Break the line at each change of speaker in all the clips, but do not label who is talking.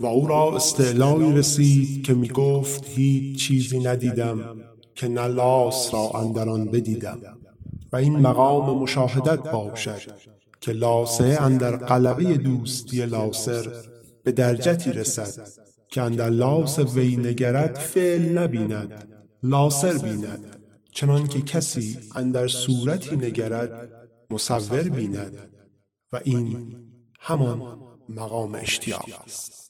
و او را استعلایی رسید که می گفت هیچ چیزی ندیدم که نه لاس را اندران بدیدم. و این مقام مشاهدت باشد که لاسه اندر قلبه دوستی لاسر به درجتی رسد که اندر لاس وی نگرد فعل نبیند لاسر بیند چنان که کسی اندر صورتی نگرد مصور بیند. و این همان مقام اشتیاق است.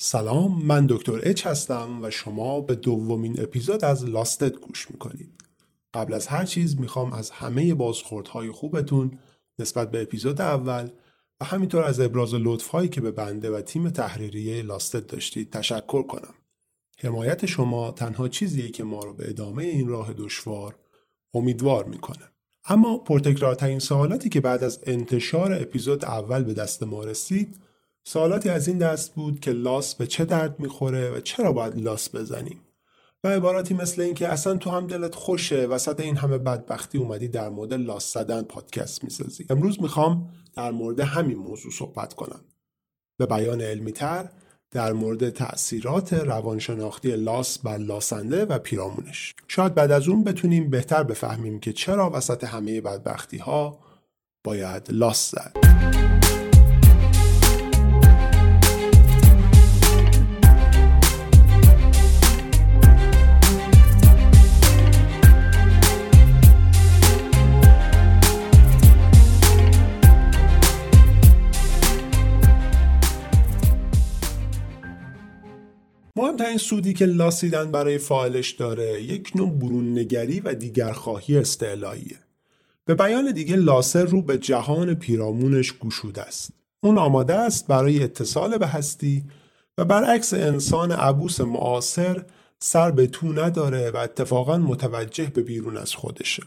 سلام من دکتر اچ هستم و شما به دومین اپیزود از لاستد گوش می‌کنید. قبل از هر چیز می‌خوام از همه بازخوردهای خوبتون نسبت به اپیزود اول و همینطور از ابراز لطفهایی که به بنده و تیم تحریریه لاستد داشتید تشکر کنم. حمایت شما تنها چیزیه که ما رو به ادامه این راه دشوار امیدوار می‌کنه. اما پرتکرارترین سوالاتی که بعد از انتشار اپیزود اول به دست ما رسید سوالاتی از این دست بود که لاس به چه درد می‌خوره و چرا باید لاس بزنیم؟ و عباراتی مثل اینکه اصلا تو هم دلت خوشه وسط این همه بدبختی اومدی در مورد لاس زدن پادکست می‌سازی. امروز می‌خوام در مورد همین موضوع صحبت کنم. به بیان علمی تر در مورد تأثیرات روانشناختی لاس بر لاسنده و پیرامونش. شاید بعد از اون بتونیم بهتر بفهمیم که چرا وسط همه بدبختی ها باید لاس زد. مهمترین سودی که لاسیدن برای فاعلش داره یک نوع برون نگری و دیگرخواهی استعلاییه. به بیان دیگه لاسر رو به جهان پیرامونش گشوده است. اون آماده است برای اتصال به هستی و برعکس انسان عبوس معاصر سر به تو نداره و اتفاقا متوجه به بیرون از خودشه.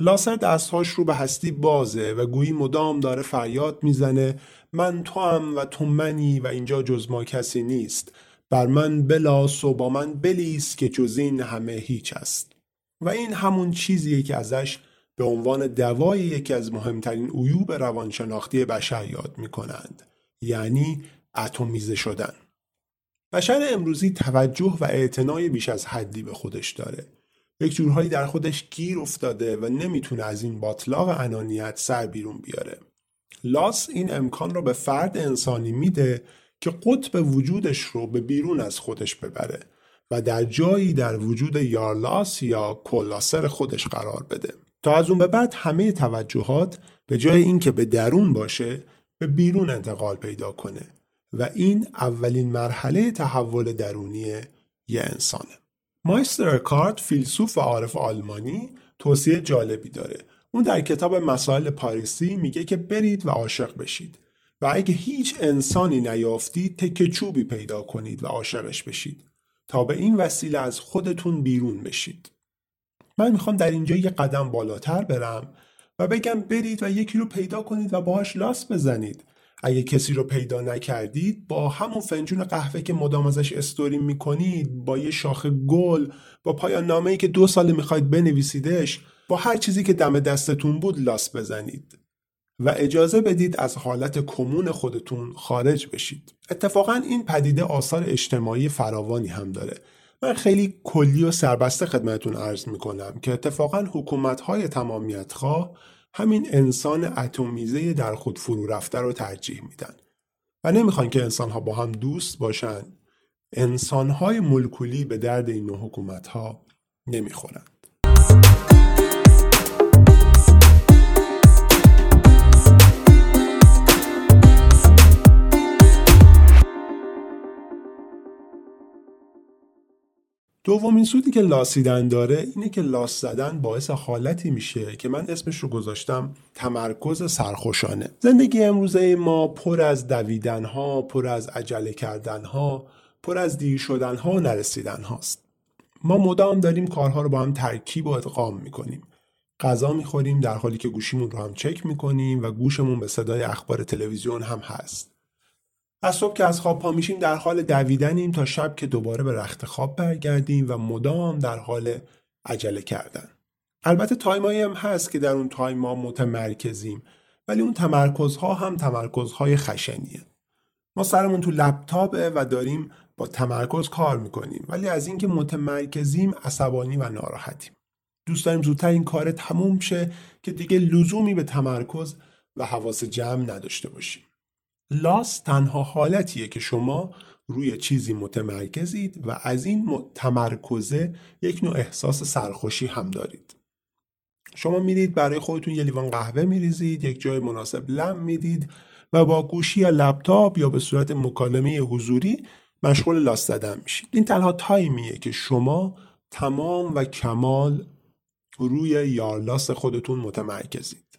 لاسر دستهاش رو به هستی بازه و گویی مدام داره فریاد می‌زنه من تو هم و تو منی و اینجا جز ما کسی نیست بر من بلاس و با من بلیس که جز این همه هیچ است. و این همون چیزیه که ازش به عنوان دوای یکی از مهمترین عیوب روانشناختی بشر یاد می کنند یعنی اتمیزه شدن. بشر امروزی توجه و اعتنای بیش از حدی به خودش داره. یک جورهایی در خودش گیر افتاده و نمی‌تونه از این باطلاق انانیت سر بیرون بیاره. لاس این امکان رو به فرد انسانی میده که قطب وجودش رو به بیرون از خودش ببره و در جایی در وجود یارلاس یا کلاسر خودش قرار بده. تا از اون به بعد همه توجهات به جای اینکه به درون باشه به بیرون انتقال پیدا کنه و این اولین مرحله تحول درونی یه انسانه. مایستر کارت فیلسوف و عارف آلمانی توصیه جالبی داره. اون در کتاب مسائل پاریسی میگه که برید و عاشق بشید. و اگه هیچ انسانی نیافتید تکه چوبی پیدا کنید و عاشقش بشید. تا به این وسیله از خودتون بیرون بشید. من می‌خوام در اینجا یه قدم بالاتر برم و بگم برید و یکی رو پیدا کنید و باهاش لاس بزنید. اگه کسی رو پیدا نکردید با همون فنجون قهوه که مدام ازش استوری می‌کنید با یه شاخه گل با پایان نامه ای که دو ساله می‌خواید بنویسیدش با هر چیزی که دم دستتون بود لاس بزنید. و اجازه بدید از حالت کمون خودتون خارج بشید. اتفاقا این پدیده آثار اجتماعی فراوانی هم داره. من خیلی کلی و سربسته خدمتون عرض می‌کنم که اتفاقا حکومت های تمامیت خواه همین انسان اتمیزه در خود فرو رفته رو ترجیح میدن و نمی‌خوان که انسان ها با هم دوست باشن انسان های ملکولی به درد این نوع حکومت ها نمی‌خورن دومین سودی که لاسیدن داره اینه که لاس زدن باعث حالتی میشه که من اسمش رو گذاشتم تمرکز سرخوشانه. زندگی امروزه ما پر از دویدن ها پر از عجله کردن ها پر از دیر شدن ها و نرسیدن هاست ما مدام داریم کارها رو با هم ترکیب و ادغام می‌کنیم. غذا می‌خوریم در حالی که گوشیمون رو هم چک می‌کنیم و گوشمون به صدای اخبار تلویزیون هم هست. از صبح که از خواب پا میشیم در حال دویدنیم تا شب که دوباره به رخت خواب برگردیم و مدام در حال عجله کردن. البته time ایی هم هست که در اون time ما متمرکزیم ولی اون تمرکزها هم تمرکزهای خشنیه. ما سرمون تو لپتاپه و داریم با تمرکز کار می‌کنیم ولی از اینکه متمرکزیم عصبانی و ناراحتیم. دوست داریم زودتر این کار تموم شه که دیگه لزومی به تمرکز و حواس جمع نداشته باشیم. لاس تنها حالتیه که شما روی چیزی متمرکزید و از این تمرکزه یک نوع احساس سرخوشی هم دارید. شما میرید برای خودتون یه لیوان قهوه میریزید یک جای مناسب لم می‌دید و با گوشی یا لپتاپ یا به صورت مکالمه حضوری مشغول لاس زدن میشید. این تنها تایمیه که شما تمام و کمال روی یارلاس خودتون متمرکزید.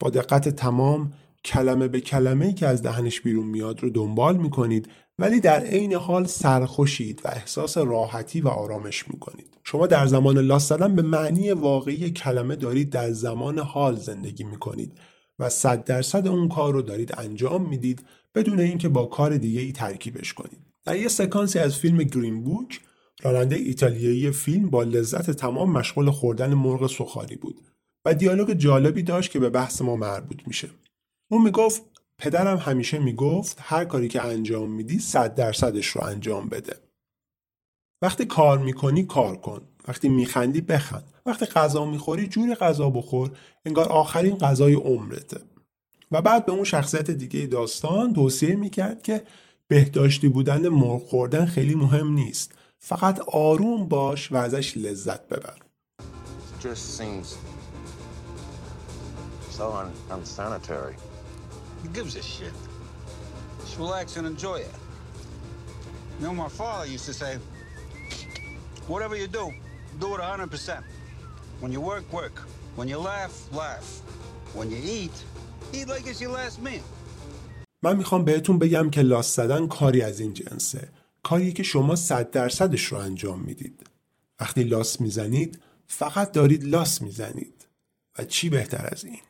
با دقت تمام کلمه به کلمه که از دهنش بیرون میاد رو دنبال می‌کنید ولی در عین حال سرخوشید و احساس راحتی و آرامش می‌کنید. شما در زمان لاس زدن به معنی واقعی کلمه دارید در زمان حال زندگی می‌کنید و صد درصد اون کار رو دارید انجام می‌دید بدون اینکه با کار دیگه ای ترکیبش کنید. در یه سکانسی از فیلم گرین بوک راننده ایتالیایی فیلم با لذت تمام مشغول خوردن مرغ سخاری بود و دیالوگ جالبی داشت که به بحث ما مربوط میشه. اون می‌گفت پدرم همیشه می‌گفت هر کاری که انجام میدی صد درصدش رو انجام بده. وقتی کار می‌کنی کار کن. وقتی میخندی بخند. وقتی غذا می‌خوری جوری غذا بخور انگار آخرین غذای عمرته. و بعد به اون شخصیت دیگه داستان توصیه می‌کرد که بهداشتی بودن مرغ خوردن خیلی مهم نیست. فقط آروم باش و ازش لذت ببر. So un unsanitary. Who gives a shit? Just relax and enjoy it. You know, my father used to say, whatever you do, do it 100%. When you work, work. When you laugh, laugh. When you eat, eat like it's your last meal. من می‌خوام بهتون بگم که لاس زدن کاری از این جنسه. کاری که شما صد درصدش رو انجام می‌دید. وقتی لاس می‌زنید فقط دارید لاس می‌زنید. و چی بهتر از این؟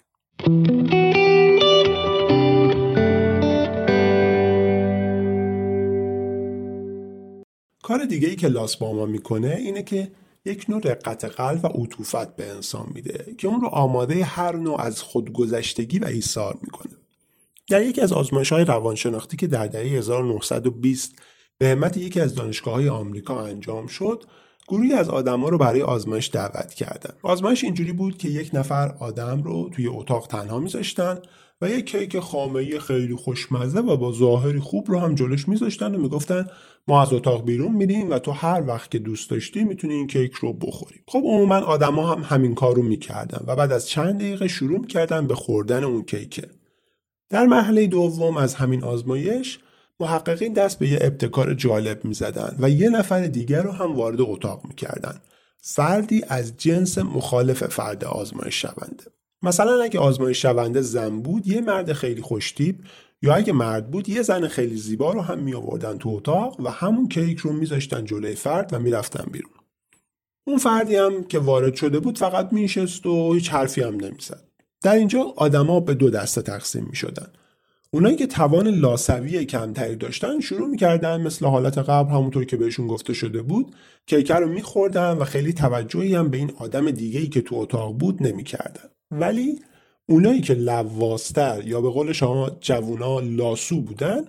کار دیگه ای که لاس با ما می‌کنه اینه که یک نوع رقت قلب و عطوفت به انسان میده که اون رو آماده هر نوع از خودگذشتگی و ایثار می‌کنه. در یکی از آزمایش های روانشناختی که در دهه 1920 به همت یکی از دانشگاه های آمریکا انجام شد گروهی از آدما رو برای آزمایش دعوت کردن. آزمایش اینجوری بود که یک نفر آدم رو توی اتاق تنها میذاشتن و یک کیک خامه خیلی خوشمزه و با ظاهری خوب رو هم جلوش میذاشتن و می‌گفتن ما از اتاق بیرون میریم و تو هر وقت که دوست داشتی می‌تونی این کیک رو بخوری خب عموما آدما هم همین کار رو می‌کردن و بعد از چند دقیقه شروع می‌کردن به خوردن اون کیکه در مرحله دوم از همین آزمایش محققین دست به یه ابتکار جالب می زدن و یه نفر دیگر رو هم وارد اتاق می کردن. فردی از جنس مخالف فرد آزمایش شونده. مثلا اگه آزمایش شونده زن بود یه مرد خیلی خوشتیب یا اگه مرد بود یه زن خیلی زیبا رو هم می آوردن تو اتاق و همون کیک رو میذاشتن جلوی فرد و می‌رفتن بیرون. اون فردی هم که وارد شده بود فقط میشست و هیچ حرفی هم نمی‌زد. در اینجا آدما به دو دسته تقسیم می شدن. اونایی که توان لاسوی کمتری داشتن شروع می‌کردن مثل حالت قبل همونطور که بهشون گفته شده بود کیکر رو میخوردن و خیلی توجهی هم به این آدم دیگه که تو اتاق بود نمی‌کردن ولی اونایی که لواستر یا به قول شما جوونا لاسو بودن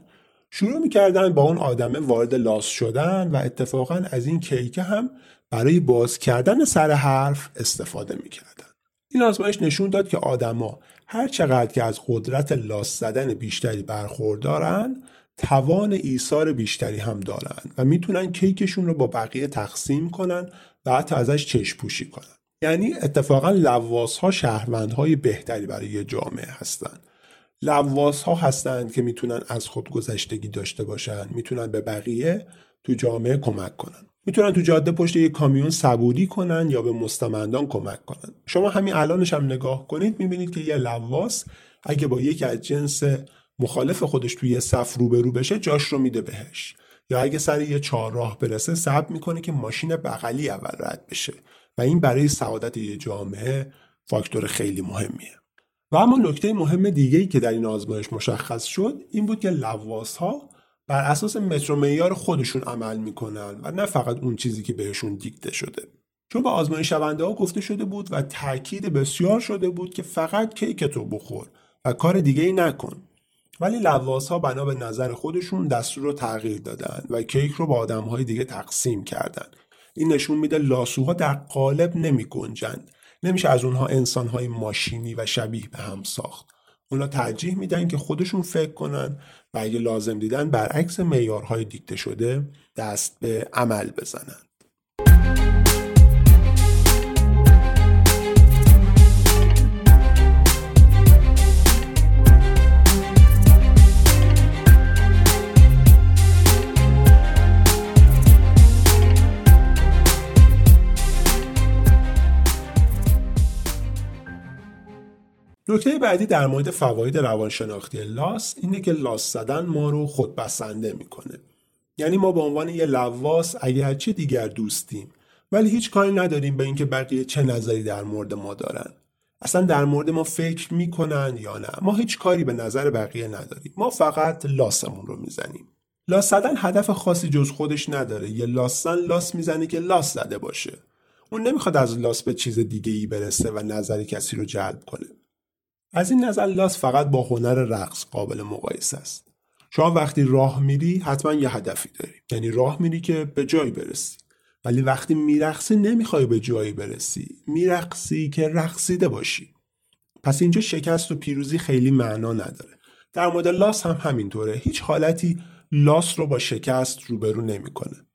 شروع می‌کردن با اون آدمه وارد لاس شدن و اتفاقا از این کیکه هم برای باز کردن سر حرف استفاده می‌کردن. این آزمایش نشون داد که آدما هر چقدر که از قدرت لاس زدن بیشتری برخوردارن توان ایثار بیشتری هم دارن و می‌تونن کیکشون رو با بقیه تقسیم کنن و حتی ازش چشم پوشی کنن. یعنی اتفاقا لواس ها شهروندهای بهتری برای یه جامعه هستن. لواس ها هستند که می‌تونن از خودگذشتگی داشته باشن می‌تونن به بقیه تو جامعه کمک کنن. می‌تونن تو جاده پشت یک کامیون صبوری کنن یا به مستمندان کمک کنن. شما همین الانش هم نگاه کنید می‌بینید که یه لواس اگه با یکی از جنس مخالف خودش توی یه صف روبرو بشه جاش رو میده بهش. یا اگه سر یه چهارراه برسه صبر می‌کنه که ماشین بغلی اول رد بشه. و این برای سعادت یه جامعه فاکتور خیلی مهمیه. و اما نکته مهم دیگه که در این آزمایش مشخص شد این بود که لواس ها بر اساس متر معیار خودشون عمل می‌کنن و نه فقط اون چیزی که بهشون دیکته شده. چون به آزمایش شونده ها گفته شده بود و تاکید بسیار شده بود که فقط کیک تو بخور و کار دیگه ای نکن. ولی لواس ها بنا به نظر خودشون دستور رو تغییر دادن و کیک رو با آدم های دیگه تقسیم کردن. این نشون میده لاسوها در قالب نمی گنجند. نمیشه از اونها انسان های ماشینی و شبیه به هم ساخت. اونا ترجیح میدن که خودشون فکر کنن و اگه لازم دیدن برعکس معیارهای دیکته شده دست به عمل بزنن نکته بعدی در مورد فواید روانشناختی لاس اینه که لاس زدن ما رو خودبسنده می‌کنه. یعنی ما به عنوان یه لواس اگرچه دیگر دوستیم ولی هیچ کاری نداریم به اینکه بقیه چه نظری در مورد ما دارن. اصلا در مورد ما فکر می‌کنن یا نه. ما هیچ کاری به نظر بقیه نداریم. ما فقط لاسمون رو می‌زنیم. لاس زدن هدف خاصی جز خودش نداره. یه لاسن لاس می‌زنه که لاس زده باشه. اون نمی‌خواد از لاس به چیز دیگه ای برسه و نظر کسی رو جلب کنه. از این نظر لاس فقط با هنر رقص قابل مقایسه است. شما وقتی راه میری حتما یه هدفی داری. یعنی راه میری که به جایی برسی. ولی وقتی میرقصی نمی‌خوای به جایی برسی. میرقصی که رقصیده باشی. پس اینجا شکست و پیروزی خیلی معنا نداره. در مورد لاس هم همینطوره. هیچ حالتی لاس رو با شکست روبرو نمی‌کنه.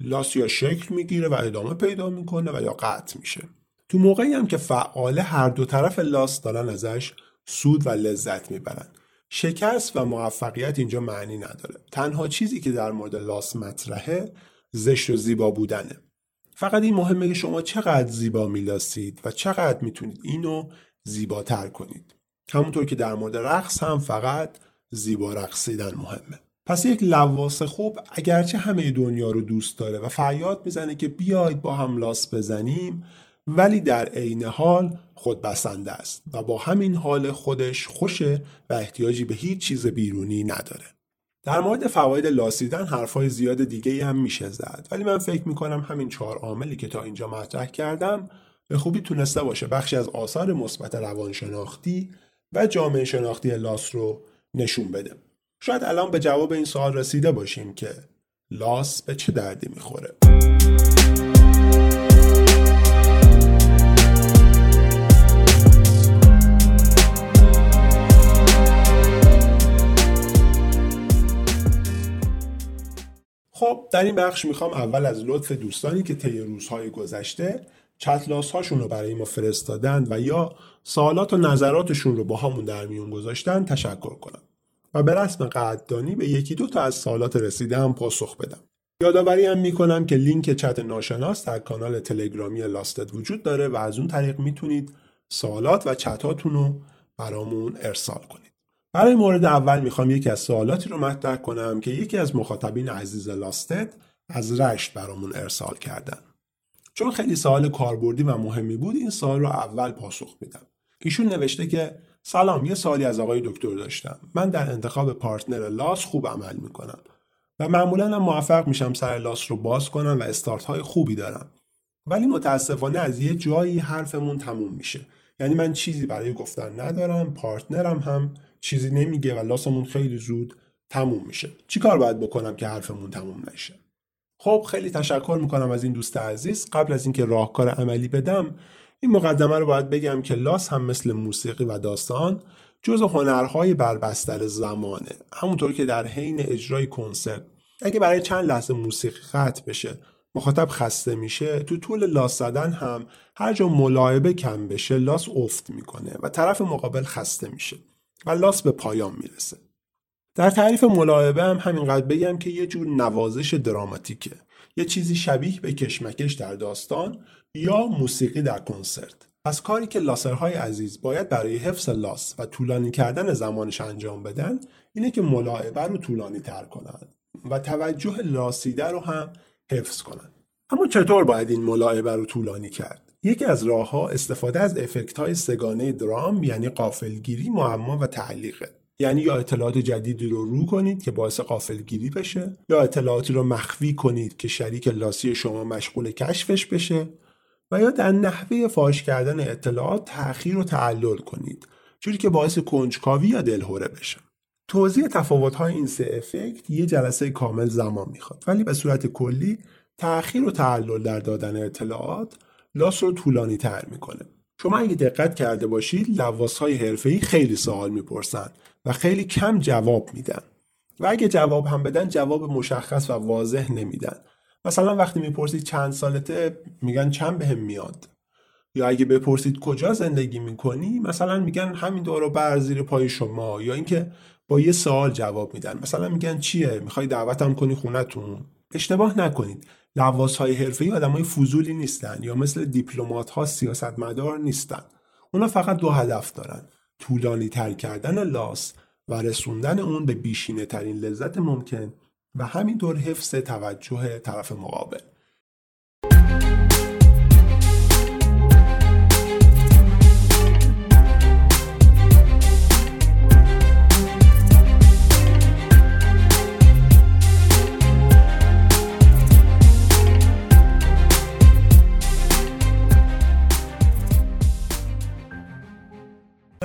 لاس یا شکل می‌گیره و ادامه پیدا می‌کنه و یا قطع میشه. تو موقعی هم که فعاله هر دو طرف لاس دارن ازش سود و لذت می‌برن. شکست و موفقیت اینجا معنی نداره. تنها چیزی که در مورد لاس مطرحه زشت و زیبا بودنه. فقط این مهمه که شما چقدر زیبا میلاسید و چقدر می‌تونید اینو زیباتر کنید. همونطور که در مورد رقص هم فقط زیبا رقصیدن مهمه. پس یک لواس خوب اگرچه همه دنیا رو دوست داره و فریاد می‌زنه که بیاید با هم لاس بزنیم ولی در عین حال خودبسنده است و با همین حال خودش خوشه و احتیاجی به هیچ چیز بیرونی نداره. در مورد فواید لاسیدن حرفای زیاد دیگه هم میشه زد ولی من فکر می‌کنم همین چهار عاملی که تا اینجا مطرح کردم به خوبی تونسته باشه بخشی از آثار مثبت روانشناختی و جامعه شناختی لاس رو نشون بده. شاید الان به جواب این سوال رسیده باشیم که لاس به چه دردی می‌خوره. خب در این بخش می‌خوام اول از لطف دوستانی که طی روزهای گذشته چتلاس هاشون رو برای ما فرستادن و یا سوالات و نظراتشون رو با همون در میون گذاشتن تشکر کنم. و به رسم قدردانی به یکی دو تا از سوالات رسیده هم پاسخ بدم. یادآوری هم می‌کنم که لینک چت ناشناس در کانال تلگرامی لاستد وجود داره و از اون طریق می‌تونید سوالات و چتاتون رو برامون ارسال کنید. برای مورد اول می‌خوام یکی از سوالاتی رو مطرح کنم که یکی از مخاطبین عزیز لاستد از رشت برامون ارسال کردن. چون خیلی سوال کاربردی و مهمی بود این سوال رو اول پاسخ میدم. ایشون نوشته که سلام یه سوالی از آقای دکتر داشتم. من در انتخاب partner لاس خوب عمل می‌کنم و معمولا هم موفق میشم سر لاس رو باز کنم و استارت های خوبی دارم. ولی متاسفانه از یه جایی حرفمون تموم میشه. یعنی من چیزی برای گفتن ندارم partner م هم چیزی نمیگه و لاسمون خیلی زود تموم میشه. چیکار باید بکنم که حرفمون تموم نشه؟ خب خیلی تشکر می‌کنم از این دوست عزیز. قبل از اینکه راهکار عملی بدم این مقدمه رو باید بگم که لاس هم مثل موسیقی و داستان جز هنرهای بربستر زمانه. همونطور که در حین اجرای کنسرت اگه برای چند لحظه موسیقی قطع بشه مخاطب خسته میشه تو طول لاس زدن هم هر جا ملاعبه کم بشه لاس افت می‌کنه و طرف مقابل خسته میشه. و لاس به پایان می‌رسه. در تعریف ملاعبه هم همینقدر بگم که یه جور نوازش دراماتیکه. یه چیزی شبیه به کشمکش در داستان یا موسیقی در کنسرت. پس کاری که لاسرهای عزیز باید برای حفظ لاس و طولانی کردن زمانش انجام بدن اینه که ملاعبه رو طولانی تر کنن و توجه لاسیده رو هم حفظ کنن. اما چطور باید این ملاعبه رو طولانی کرد؟ یکی از راهها استفاده از افکت های سگانه درام یعنی قافلگیری معما و تعلیقه. یعنی یا اطلاعات جدیدی رو رو کنید که باعث قافلگیری بشه یا اطلاعاتی رو مخفی کنید که شریک لاسی شما مشغول کشفش بشه و یا در نحوه فاش کردن اطلاعات تأخیر و تعلل کنید چیزی که باعث کنجکاوی یا دلهوره بشه. توضیح تفاوت‌های این سه افکت یه جلسه کامل زمان می‌خواد. ولی به صورت کلی تأخیر و تعلل در دادن اطلاعات لاس رو طولانی تر می‌کنه. شما اگه دقت کرده باشید لواس های حرفه‌ای خیلی سوال می‌پرسن و خیلی کم جواب میدن. و اگه جواب هم بدن جواب مشخص و واضح نمیدن. مثلا وقتی می‌پرسید چند سالته میگن چند بهم میاد. یا اگه بپرسید کجا زندگی می‌کنی مثلا میگن همین دورو بر زیر پای شما. یا اینکه با یه سوال جواب میدن. مثلا میگن چیه؟ می‌خوای دعوتم کنی خونتون. اشتباه نکنید. لواس های حرفه‌ای آدمای فضولی نیستن یا مثل دیپلمات ها سیاستمدار نیستن. اونا فقط دو هدف دارن. طولانی تر کردن لاس و رسوندن اون به بیشینه ترین لذت ممکن و همینطور حفظ توجه طرف مقابل.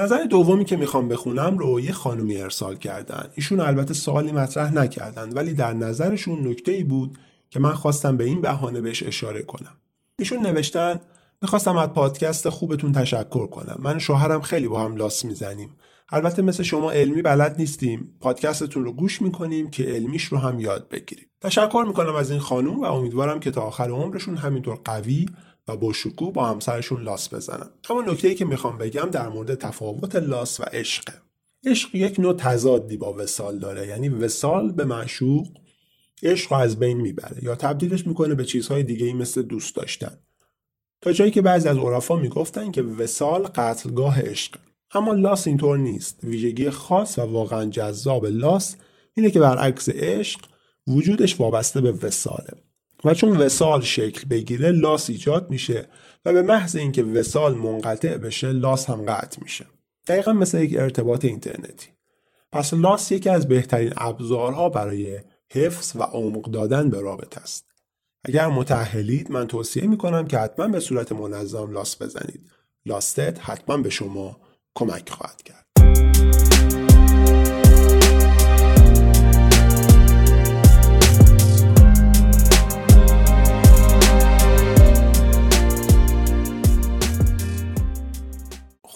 نظر دومی که می‌خوام بخونم رو یه خانومی ارسال کردن. ایشون البته سوالی مطرح نکردن ولی در نظرشون نکته ای بود که من خواستم به این بهانه بهش اشاره کنم. ایشون نوشتن می‌خواستم از پادکست خوبتون تشکر کنم. من شوهرم خیلی با هم لاس می‌زنیم. البته مثل شما علمی بلد نیستیم. پادکستتون رو گوش می‌کنیم که علمیش رو هم یاد بگیریم. تشکر می‌کنم از این خانوم و امیدوارم که تا آخر عمرشون همینطور قوی و با شکوه با همسرشون لاس بزنن. اما نکته ای که می‌خوام بگم در مورد تفاوت لاس و عشقه عشق یک نوع تضادی با وسال داره. یعنی وسال به معشوق عشق رو از بین می‌بره یا تبدیلش می‌کنه به چیزهای دیگه ای مثل دوست داشتن. تا جایی که بعضی از عرفا می‌گفتن که وسال قتلگاه عشق. اما لاس اینطور نیست. ویژگی خاص و واقعا جذاب لاس اینه که برعکس عشق وجودش وابسته به وساله. و چون وسال شکل بگیره لاس ایجاد میشه و به محض اینکه وسال منقطع بشه لاس هم قطع میشه. دقیقا مثل یک ارتباط اینترنتی. پس لاس یکی از بهترین ابزارها برای حفظ و عمق دادن به رابطه است. اگر متأهلید من توصیه می‌کنم که حتما به صورت منظم لاس بزنید. لاستت حتما به شما کمک خواهد کرد.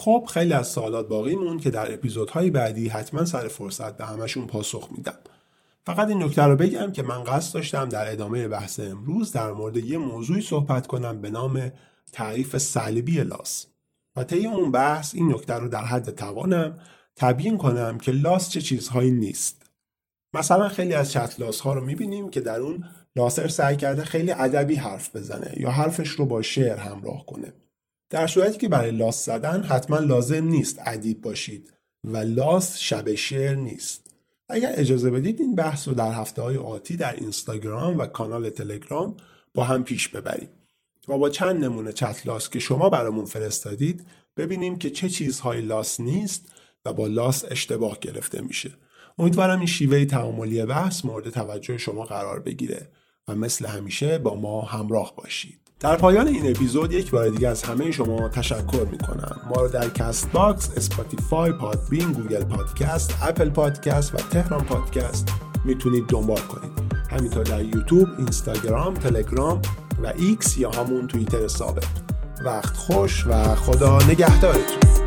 خب خیلی از سوالات باقی مون که در اپیزودهای بعدی حتما سر فرصت به همشون پاسخ میدم. فقط این نکته رو بگم که من قصد داشتم در ادامه بحث امروز در مورد یه موضوعی صحبت کنم به نام تعریف سلبی لاس. و طی اون بحث این نکته رو در حد توانم تبیین کنم که لاس چه چیزهایی نیست. مثلا خیلی از چت ها رو می‌بینیم که در اون لاسر سعی کرده خیلی ادبی حرف بزنه یا حرفش رو با شعر همراه کنه. در صورتی که برای لاس زدن حتما لازم نیست ادیب باشید و لاس شب شعر نیست. اگر اجازه بدید این بحث رو در هفته های آتی در اینستاگرام و کانال تلگرام با هم پیش ببریم و با چند نمونه چت لاس که شما برامون فرستادید ببینیم که چه چیزهای لاس نیست و با لاس اشتباه گرفته میشه. امیدوارم این شیوه تعاملی بحث مورد توجه شما قرار بگیره و مثل همیشه با ما همراه باشید. در پایان این اپیزود یک بار دیگه از همه شما تشکر می‌کنم. ما رو در Castbox، Spotify، Podbean، Google Podcast، Apple Podcast و تهران پادکست می‌تونید دنبال کنید. همینطور در یوتیوب، اینستاگرام، تلگرام و ایکس یا همون توییتر سابق. وقت خوش و خدا نگهدارتون.